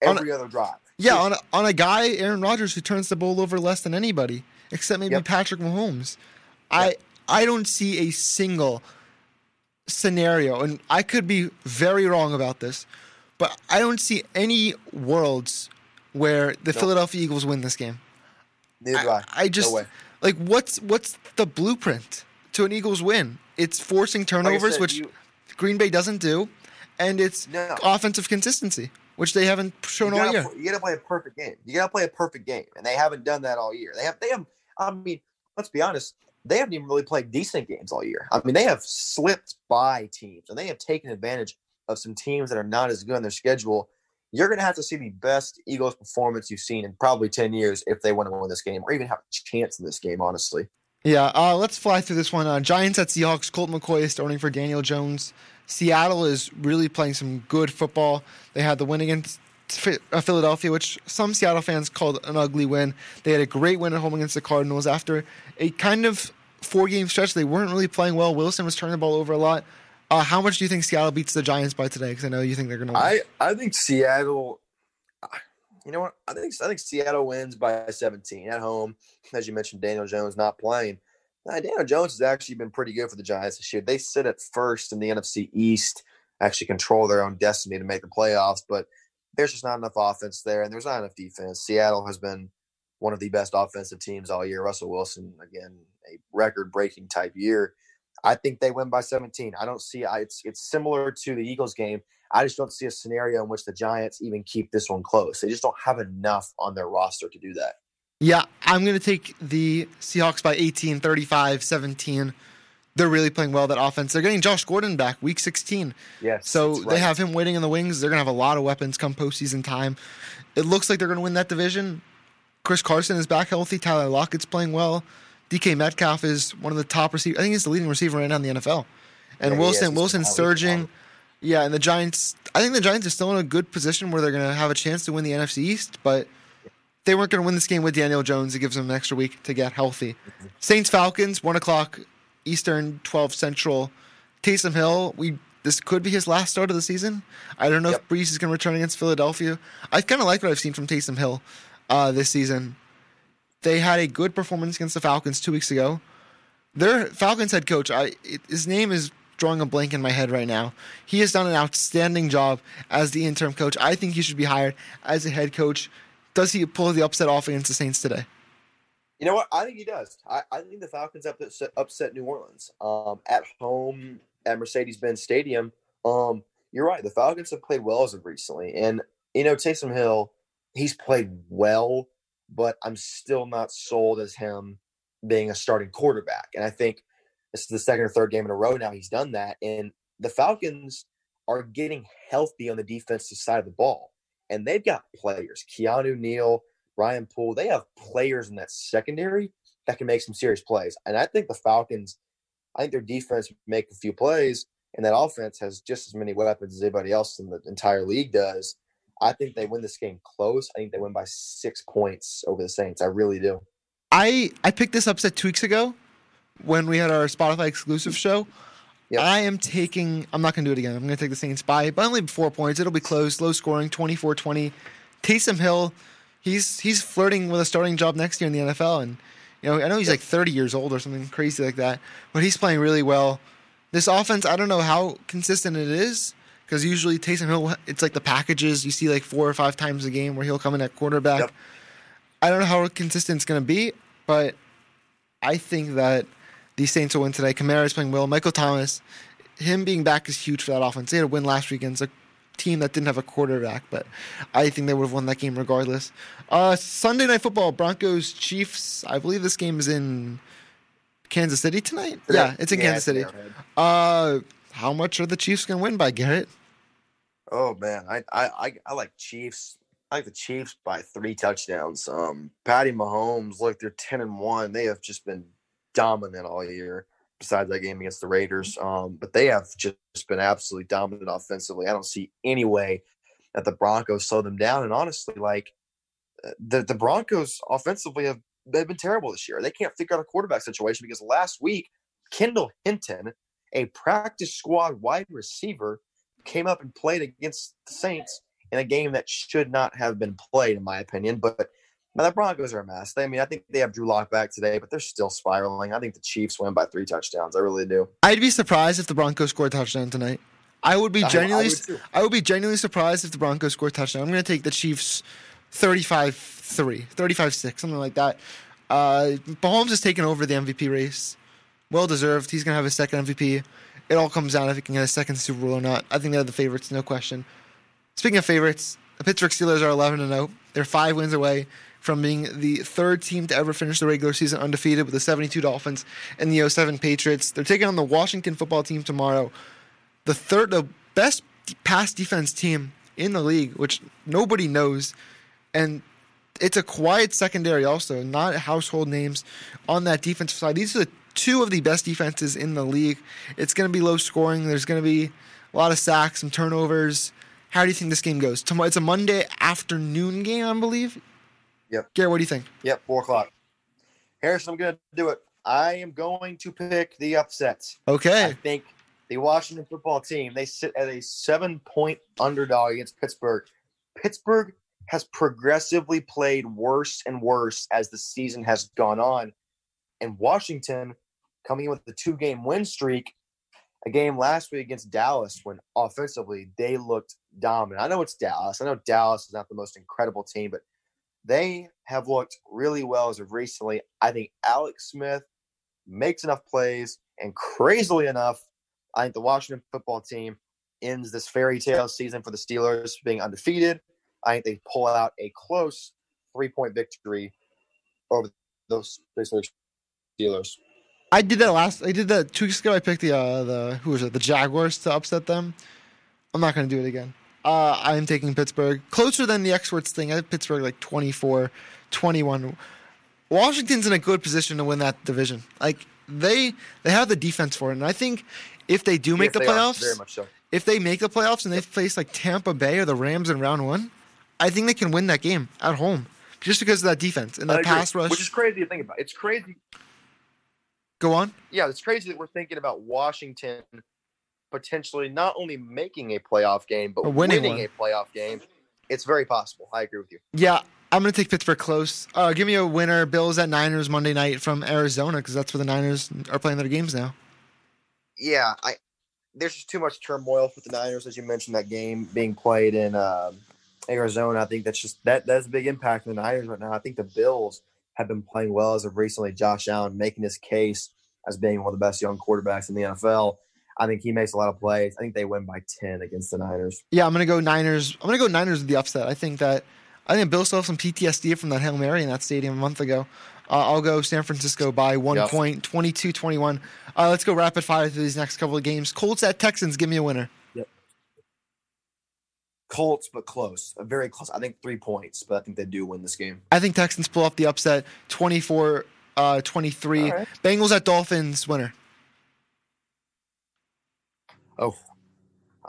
every other drive.
Yeah, on a, on a guy Aaron Rodgers who turns the ball over less than anybody, except maybe Patrick Mahomes. I I don't see a single scenario, and I could be very wrong about this, but I don't see any worlds where the. Philadelphia Eagles win this game.
Neither do I.
I just
no
like what's what's the blueprint to an Eagles win? It's forcing
Like
turnovers,
said,
which
you-
Green Bay doesn't do, and it's
No.
offensive consistency. which they haven't shown
you
all
gotta,
year.
you gotta play a perfect game. You gotta play a perfect game, and they haven't done that all year. They have, they have. I mean, let's be honest. They haven't even really played decent games all year. I mean, they have slipped by teams, and they have taken advantage of some teams that are not as good on their schedule. You're gonna have to see the best Eagles performance you've seen in probably ten years if they want to win this game, or even have a chance in this game. Honestly,
Yeah, uh, let's fly through this one. Uh, Giants at Seahawks. Colt McCoy is starting for Daniel Jones. Seattle is really playing some good football. They had the win against uh, Philadelphia, which some Seattle fans called an ugly win. They had a great win at home against the Cardinals after a kind of four game stretch. They weren't really playing well. Wilson was turning the ball over a lot. Uh, how much do you think Seattle beats the Giants by today? Because I know you think they're going to win.
I I think Seattle. You know what? I think I think Seattle wins by 17 at home. As you mentioned, Daniel Jones not playing. Now, Daniel Jones has actually been pretty good for the Giants this year. They sit at first in the NFC East, actually control their own destiny to make the playoffs, but there's just not enough offense there, and there's not enough defense. Seattle has been one of the best offensive teams all year. Russell Wilson, again, a record-breaking type year. I think they win by 17. I don't see. I, it's it's similar to the Eagles game. I just don't see a scenario in which the Giants even keep this one close. They just don't have enough on their roster to do that.
Yeah, I'm going to take the Seahawks by 18, 35, 17. They're really playing well, that offense. They're getting Josh Gordon back week 16.
Yes.
So
that's
they have him waiting in the wings. They're going to have a lot of weapons come postseason time. It looks like they're going to win that division. Chris Carson is back healthy. Tyler Lockett's playing well. DK Metcalf is one of the top receivers. I think he's the leading receiver right now in the NFL. And
Yeah.
Wilson, Wilson's surging. Yeah, and the Giants. I think the Giants are still in a good position where they're going to have a chance to win the NFC East, but they weren't going to win this game with Daniel Jones. It gives them an extra week to get healthy. Saints Falcons, one o'clock Eastern, twelve Central. Taysom Hill, we this could be his last start of the season. I don't know if Brees is going to return against Philadelphia. I kind of like what I've seen from Taysom Hill uh, this season. They had a good performance against the Falcons two weeks ago. Their Falcons head coach, I his name is drawing a blank in my head right now. He has done an outstanding job as the interim coach. I think he should be hired as a head coach. Does he pull the upset off against the Saints today?
You know what? I think he does. I, I think the Falcons upset, upset New Orleans um, at home at Mercedes-Benz Stadium. Um, you're right. The Falcons have played well as of recently, and you know Taysom Hill, he's played well, but I'm still not sold as him being a starting quarterback. And I think this is the second or third game in a row now he's done that. And the Falcons are getting healthy on the defensive side of the ball, and they've got players. Keanu Neal. Ryan Poole, they have players in that secondary that can make some serious plays. And I think the Falcons, I think their defense make a few plays, and that offense has just as many weapons as anybody else in the entire league does. I think they win this game close. I think they win by six points over the Saints. I really do.
I I picked this upset two weeks ago when we had our Spotify exclusive show. I am taking. I'm not going to do it again. I'm going to take the Saints by, by only four points. It'll be close, low scoring, 24-20. Taysom Hill, he's he's flirting with a starting job next year in the NFL, and you know I know he's like 30 years old or something crazy like that, but he's playing really well. This offense, I don't know how consistent it is because usually Taysom Hill, it's like the packages you see like four or five times a game where he'll come in at quarterback. I don't know how consistent it's going to be, but I think that the Saints will win today. Kamara is playing well. Michael Thomas, him being back is huge for that offense. They had a win last week against a team that didn't have a quarterback, but I think they would have won that game regardless. Uh, Sunday Night Football, Broncos, Chiefs. I believe this game is in Kansas City tonight. Yeah, it's in
Yeah,
Kansas City. Uh, how much are the Chiefs going to win by, Garrett?
Oh man, I, I I like Chiefs. I like the Chiefs by three touchdowns. Um, Patty Mahomes, look, they're ten and one. They have just been dominant all year. Besides that game against the Raiders, um, but they have just been absolutely dominant offensively. I don't see any way that the Broncos slow them down. And honestly, like uh, the the Broncos offensively have they've been terrible this year. They can't figure out a quarterback situation because last week Kendall Hinton, a practice squad wide receiver, came up and played against the Saints in a game that should not have been played, in my opinion. But the Broncos are a mess. They, I mean, I think they have Drew Lock back today, but they're still spiraling. I think the Chiefs win by three touchdowns. I really do.
I'd be surprised if the Broncos scored a touchdown tonight. I would be [laughs]
I- I
genuinely,
would.
I would be genuinely surprised if the Broncos scored a touchdown. I'm going to take the Chiefs 35-3, 35-6, something like that. Uh, Mahomes has taken over the MVP race. Well deserved. He's going to have his second MVP. It all comes down if he can get a second Super Bowl or not. I think they're the favorites, no question. Speaking of favorites, The Pittsburgh Steelers are 11 and 0. They're five wins away from being the third team to ever finish the regular season undefeated with the 72 Dolphins and the 07 Patriots. They're taking on the Washington football team tomorrow. The third, the best pass defense team in the league, which nobody knows, and it's a quiet secondary also, not household names on that defensive side. These are the two of the best defenses in the league. It's going to be low scoring. There's going to be a lot of sacks, and turnovers. How do you think this game goes? Tomorrow, it's a Monday afternoon game, I believe.
Yep.
Garrett, what do you think?
Yep, four o'clock. Harrison, I'm gonna do it. I am going to pick the upsets.
Okay.
I think the Washington football team, they sit at a seven point underdog against Pittsburgh. Pittsburgh has progressively played worse and worse as the season has gone on. And Washington, coming in with the two game win streak, a game last week against Dallas when offensively they looked dominant. I know it's Dallas. I know Dallas is not the most incredible team, but they have looked really well as of recently. I think Alex Smith makes enough plays, and crazily enough, I think the Washington football team ends this fairy tale season for the Steelers being undefeated. I think they pull out a close three point victory over those Steelers.
I did that last. I did that two weeks ago. I picked the uh, the who was it? The Jaguars to upset them. I'm not going to do it again. Uh, I'm taking Pittsburgh closer than the experts thing. I have Pittsburgh like 24, 21. Washington's in a good position to win that division. Like they they have the defense for it, and I think if they do make
Yes,
the playoffs,
very much so.
if they make the playoffs and they face like Tampa Bay or the Rams in round one, I think they can win that game at home just because of that defense and that pass rush.
which is crazy to think about. It's crazy.
Go on.
Yeah, it's crazy that we're thinking about Washington potentially not only making a playoff game but
winning
winning, a playoff game. It's very possible. I agree with you.
Yeah, I'm going to take Pittsburgh close. Uh, give me a winner. Bills at Niners Monday night from Arizona because that's where the Niners are playing their games now.
Yeah, I there's just too much turmoil with the Niners, as you mentioned. That game being played in um, Arizona, I think that's just that that's a big impact on the Niners right now. I think the Bills have been playing well as of recently. Josh Allen making his case as being one of the best young quarterbacks in the NFL. I think he makes a lot of plays. I think they win by ten against the Niners.
Yeah, I'm going to go Niners. I'm going to go Niners with the upset. I think that I think Bill still have some PTSD from that Hail Mary in that stadium a month ago. Uh, I'll go San Francisco by one
Yep.
point, 22-21. Uh, let's go rapid fire through these next couple of games. Colts at Texans. Give me a winner.
Colts, but close, Uh, very close. I think three points, but I think they do win this game.
I think Texans pull off the upset 24 uh, 23.
All right.
Bengals at Dolphins winner.
Oh,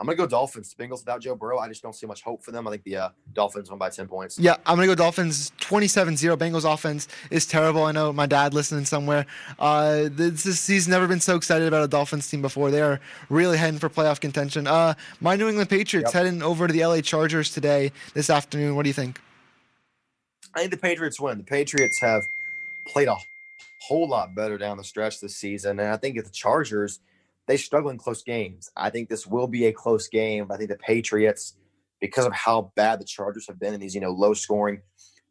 I'm gonna go Dolphins. Bengals without Joe Burrow. I just don't see much hope for them. I think the uh, Dolphins won by ten points.
Yeah, I'm going to go Dolphins 27 0. Bengals offense is terrible. I know my dad listening somewhere. Uh, this is, he's never been so excited about a Dolphins team before. They are really heading for playoff contention. Uh, my New England Patriots
Yep.
heading over to the LA Chargers today, this afternoon. What do you think?
I think the Patriots win. The Patriots have played a whole lot better down the stretch this season, and I think if the Chargers they struggle in close games. I think this will be a close game. I think the Patriots, because of how bad the Chargers have been in these you know low scoring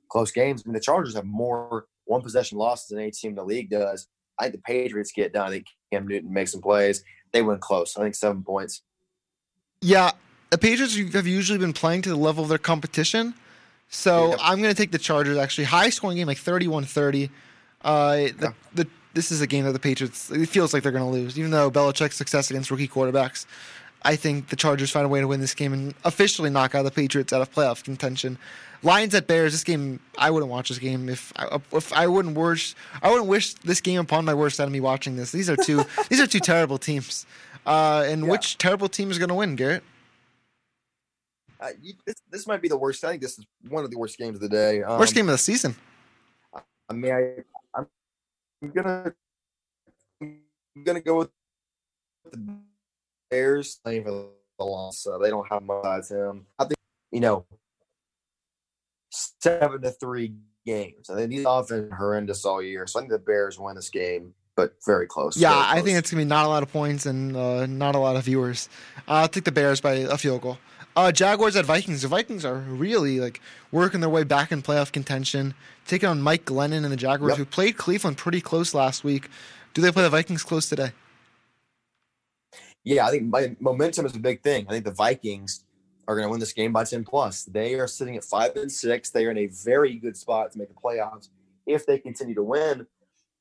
close games. I mean, the Chargers have more one possession losses than any team in the league does. I think the Patriots get done. I think Cam Newton makes some plays. They win close. I think seven points.
Yeah, the Patriots have usually been playing to the level of their competition. So
Yep.
I'm going to take the Chargers, actually. High scoring game, like 31 30. Uh, the,
Yeah.
the, this is a game that the Patriots, it feels like they're going to lose. Even though Belichick's success against rookie quarterbacks, I think the Chargers find a way to win this game and officially knock out the Patriots out of playoff contention. Lions at Bears. This game, I wouldn't watch this game if I, if I wouldn't wish I wouldn't wish this game upon my worst enemy watching this. These are two [laughs] these are two terrible teams. Uh, and
Yeah.
which terrible team is going to win, Garrett?
Uh, you, this, this might be the worst. I think this is one of the worst games of the day. Um,
Worst game of the season.
I mean, I, I'm, I'm gonna, I'm gonna go with the Bears playing for the loss. They don't have much besides him. I think you know, seven to three games. I think these offense horrendous all year. So I think the Bears win this game, but very close.
Yeah,
very
I think it's gonna be not a lot of points and uh, not a lot of viewers. Uh, I'll take the Bears by a field goal. Uh, Jaguars at Vikings. The Vikings are really like working their way back in playoff contention, taking on Mike Glennon and the Jaguars,
Yep.
who played Cleveland pretty close last week. Do they play the Vikings close today?
Yeah, I think my momentum is a big thing. I think the Vikings are going to win this game by 10 plus. They are sitting at five and six. They are in a very good spot to make the playoffs if they continue to win.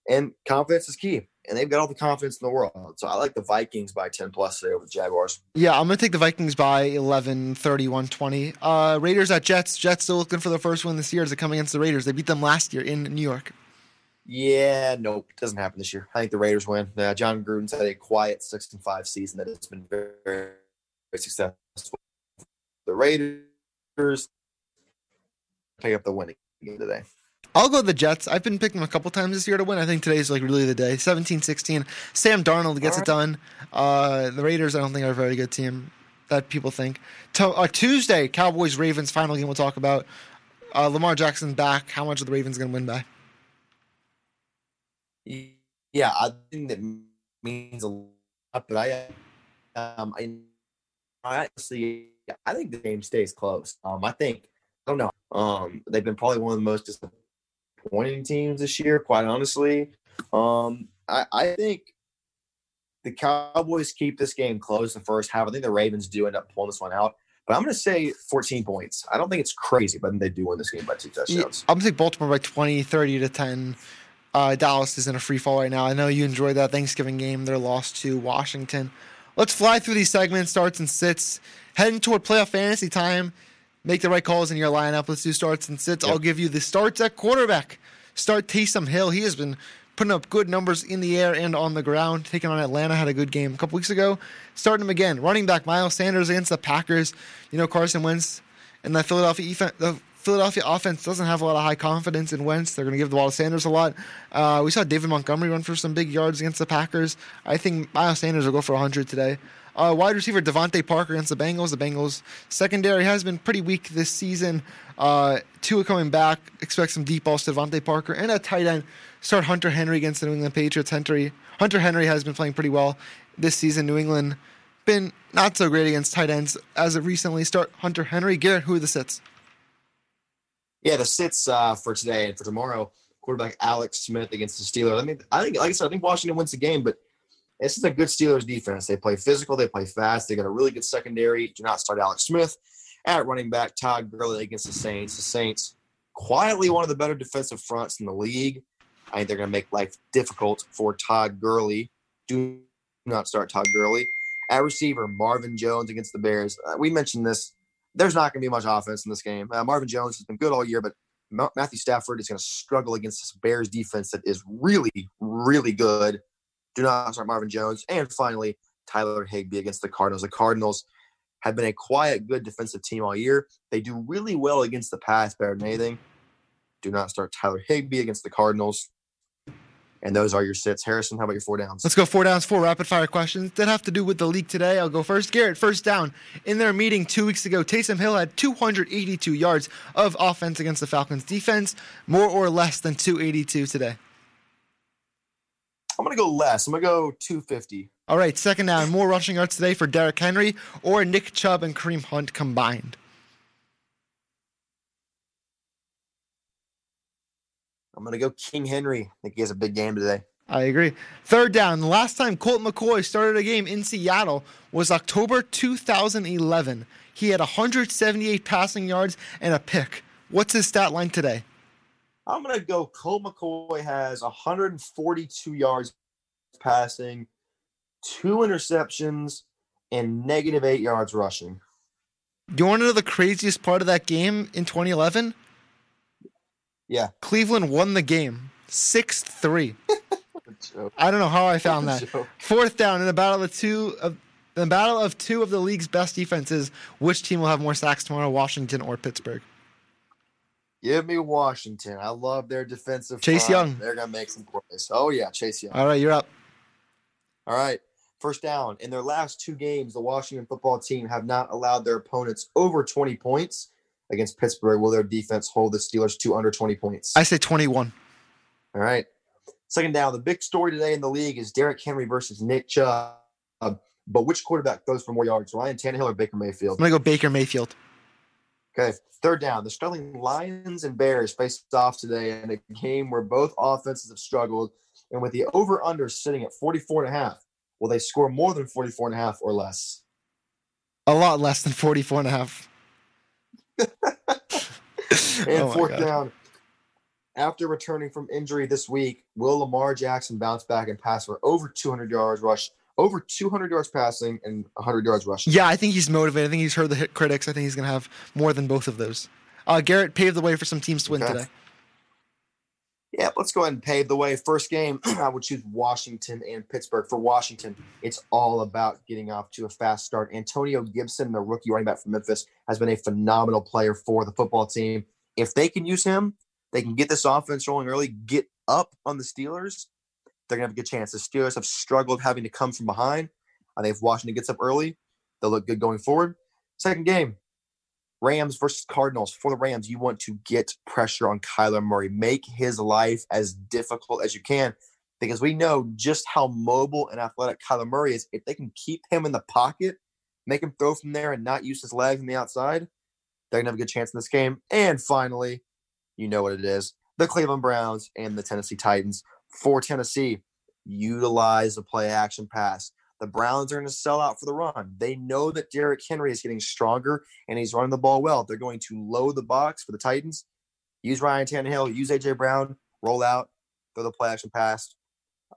And confidence is key. And they've got all the confidence in the world. So I like the Vikings by 10 plus today over the Jaguars.
Yeah, I'm going to take the Vikings by 11, 31, 20. Uh, Raiders at Jets. Jets still looking for their first win this year as they come against the Raiders. They beat them last year in New York.
Yeah, nope, doesn't happen this year. I think the Raiders win. Uh, Jon Gruden's had a quiet six and five season that has been very, very successful. The Raiders pick up the winning game today.
I'll go the Jets. I've been picking them a couple times this year to win. I think today's like really the day. 17-16. Sam Darnold gets
All
it done. Uh, the Raiders, I don't think are a very good team that people think. To, uh, Tuesday, Cowboys Ravens final game. We'll talk about. Uh, Lamar Jackson back. How much are the Ravens going to win by?
Yeah, I think that means a lot, but I, um, I, I honestly, I think the game stays close. Um, I think I don't know. Um, they've been probably one of the most disappointing teams this year, quite honestly. Um, I, I think the Cowboys keep this game close in the first half. I think the Ravens do end up pulling this one out. But I'm going to say 14 points. I don't think it's crazy, but they do win this game by two
Yeah,
touchdowns.
I'm going to take Baltimore by 20, 30 to 10. Uh, Dallas is in a free fall right now. I know you enjoyed that Thanksgiving game. They're lost to Washington. Let's fly through these segments, starts and sits. Heading toward playoff fantasy time. Make the right calls in your lineup. Let's do starts and sits. I'll give you the starts at quarterback. Start Taysom Hill. He has been putting up good numbers in the air and on the ground. Taking on Atlanta, had a good game a couple weeks ago. Starting him again. Running back Miles Sanders against the Packers. You know Carson Wentz and the Philadelphia the Philadelphia offense doesn't have a lot of high confidence in Wentz. They're going to give the ball to Sanders a lot. Uh, we saw David Montgomery run for some big yards against the Packers. I think Miles Sanders will go for 100 today. Uh, wide receiver DeVante Parker against the Bengals. The Bengals secondary has been pretty weak this season. Uh, Tua coming back. Expect some deep balls to DeVante Parker. And a tight end, start Hunter Henry against the New England Patriots. Hunter, Hunter Henry has been playing pretty well this season. New England been not so great against tight ends as of recently. Start Hunter Henry. Garrett, who are the sits?
Yeah, the sits uh, for today and for tomorrow. Quarterback Alex Smith against the Steelers. I mean, I think, like I said, I think Washington wins the game, but this is a good Steelers defense. They play physical, they play fast, they got a really good secondary. Do not start Alex Smith at running back. Todd Gurley against the Saints. The Saints quietly one of the better defensive fronts in the league. I think they're going to make life difficult for Todd Gurley. Do not start Todd Gurley. At receiver, Marvin Jones against the Bears. Uh, we mentioned this. There's not going to be much offense in this game. Uh, Marvin Jones has been good all year, but Matthew Stafford is going to struggle against this Bears defense that is really, really good. Do not start Marvin Jones. And finally, Tyler Higbee against the Cardinals. The Cardinals have been a quiet, good defensive team all year. They do really well against the pass, better than anything. Do not start Tyler Higbee against the Cardinals. And those are your sits. Harrison, how about your four downs?
Let's go four downs, four rapid fire questions that have to do with the league today. I'll go first. Garrett, first down. In their meeting two weeks ago, Taysom Hill had 282 yards of offense against the Falcons defense, more or less than 282 today.
I'm going to go less. I'm going to go 250.
All right, second down. More rushing yards today for Derrick Henry or Nick Chubb and Kareem Hunt combined.
I'm going to go King Henry. I think he has a big game today.
I agree. Third down. The last time Colt McCoy started a game in Seattle was October 2011. He had 178 passing yards and a pick. What's his stat line today?
I'm going to go Colt McCoy has 142 yards passing, two interceptions, and negative eight yards rushing.
You want to know the craziest part of that game in 2011?
Yeah.
Cleveland won the game 6 3. [laughs] I don't know how I found that. Fourth down in the battle of two of the battle of two of the league's best defenses. Which team will have more sacks tomorrow, Washington or Pittsburgh?
Give me Washington. I love their defensive.
Chase
front.
Young.
They're going to make some plays. Oh, yeah. Chase Young.
All right, you're up.
All right. First down. In their last two games, the Washington football team have not allowed their opponents over 20 points. Against Pittsburgh, will their defense hold the Steelers to under 20 points?
I say 21.
All right. Second down. The big story today in the league is Derrick Henry versus Nick Chubb. But which quarterback goes for more yards, Ryan Tannehill or Baker Mayfield?
I'm going to go Baker Mayfield.
Okay. Third down. The struggling Lions and Bears faced off today in a game where both offenses have struggled. And with the over under sitting at 44 and a half, will they score more than 44 and a half or less?
A lot less than 44 and a half. [laughs]
And
Oh
fourth
God.
down. After returning from injury this week, will Lamar Jackson bounce back and pass for over 200 yards rush, over 200 yards passing, and 100 yards rushing?
Yeah, I think he's motivated. I think he's heard the hit critics. I think he's going to have more than both of those. Uh, Garrett paved the way for some teams to win
Okay.
today.
Yeah, let's go ahead and pave the way. First game, [clears throat] I would choose Washington and Pittsburgh. For Washington, it's all about getting off to a fast start. Antonio Gibson, the rookie running back from Memphis, has been a phenomenal player for the football team. If they can use him, they can get this offense rolling early, get up on the Steelers. They're gonna have a good chance. The Steelers have struggled having to come from behind. I think if Washington gets up early, they'll look good going forward. Second game, Rams versus Cardinals. For the Rams, you want to get pressure on Kyler Murray. Make his life as difficult as you can because we know just how mobile and athletic Kyler Murray is. If they can keep him in the pocket, make him throw from there and not use his legs on the outside, they're going to have a good chance in this game. And finally, you know what it is the Cleveland Browns and the Tennessee Titans. For Tennessee, utilize the play action pass. The Browns are going to sell out for the run. They know that Derrick Henry is getting stronger and he's running the ball well. They're going to load the box for the Titans. Use Ryan Tannehill, use AJ Brown, roll out, throw the play action pass.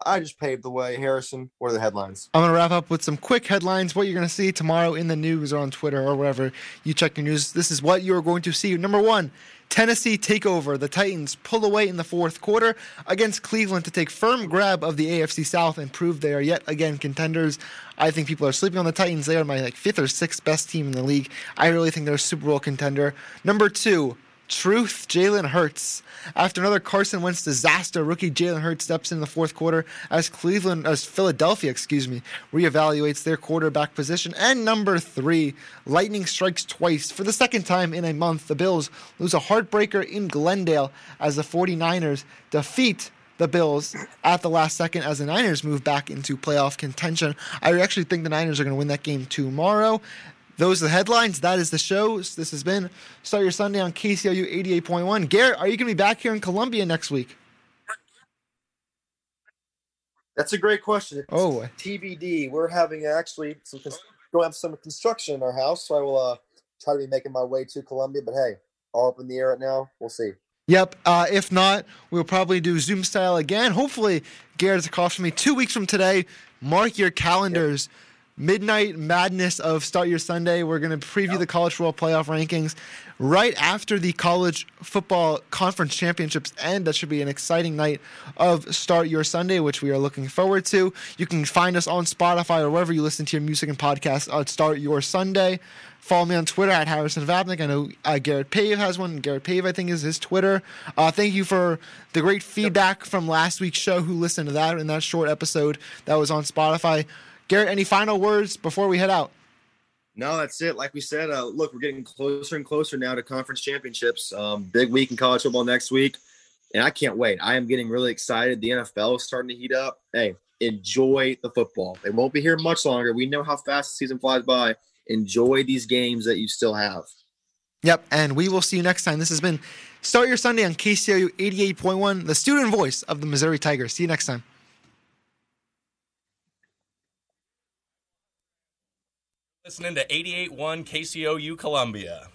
I just paved the way. Harrison, what are the headlines?
I'm going to wrap up with some quick headlines. What you're going to see tomorrow in the news or on Twitter or wherever you check your news. This is what you're going to see. Number one, Tennessee takeover. The Titans pull away in the fourth quarter against Cleveland to take firm grab of the AFC South and prove they are yet again contenders. I think people are sleeping on the Titans. They are my like fifth or sixth best team in the league. I really think they're a Super Bowl contender. Number two, Truth, Jalen Hurts. After another Carson Wentz disaster, rookie Jalen Hurts steps in the fourth quarter as Cleveland, as Philadelphia, excuse me, reevaluates their quarterback position. And number three, lightning strikes twice for the second time in a month. The Bills lose a heartbreaker in Glendale as the 49ers defeat the Bills at the last second as the Niners move back into playoff contention. I actually think the Niners are going to win that game tomorrow. Those are the headlines. That is the show. This has been Start Your Sunday on KCOU 88.1. Garrett, are you going to be back here in Columbia next week?
That's a great question. It's
Oh.
TBD. We're having actually some going to have some construction in our house, so I will uh, try to be making my way to Columbia. But hey, all up in the air right now. We'll see.
Yep. Uh, if not, we'll probably do Zoom style again. Hopefully, Garrett's across from me two weeks from today. Mark your calendars. Midnight madness of Start Your Sunday. We're going to preview the college football playoff rankings right after the college football conference championships end. That should be an exciting night of Start Your Sunday, which we are looking forward to. You can find us on Spotify or wherever you listen to your music and podcasts at Start Your Sunday. Follow me on Twitter at Harrison Vapnik. I know uh, Garrett Pave has one. Garrett Pave, I think, is his Twitter. Uh, thank you for the great feedback from last week's show. Who listened to that in that short episode that was on Spotify? Garrett, any final words before we head out?
No, that's it. Like we said, uh, look, we're getting closer and closer now to conference championships. Um, big week in college football next week, and I can't wait. I am getting really excited. The NFL is starting to heat up. Hey, enjoy the football. It won't be here much longer. We know how fast the season flies by. Enjoy these games that you still have.
Yep, and we will see you next time. This has been Start Your Sunday on KCOU 88.1, the student voice of the Missouri Tigers. See you next time.
Listening to 88.1 KCOU Columbia.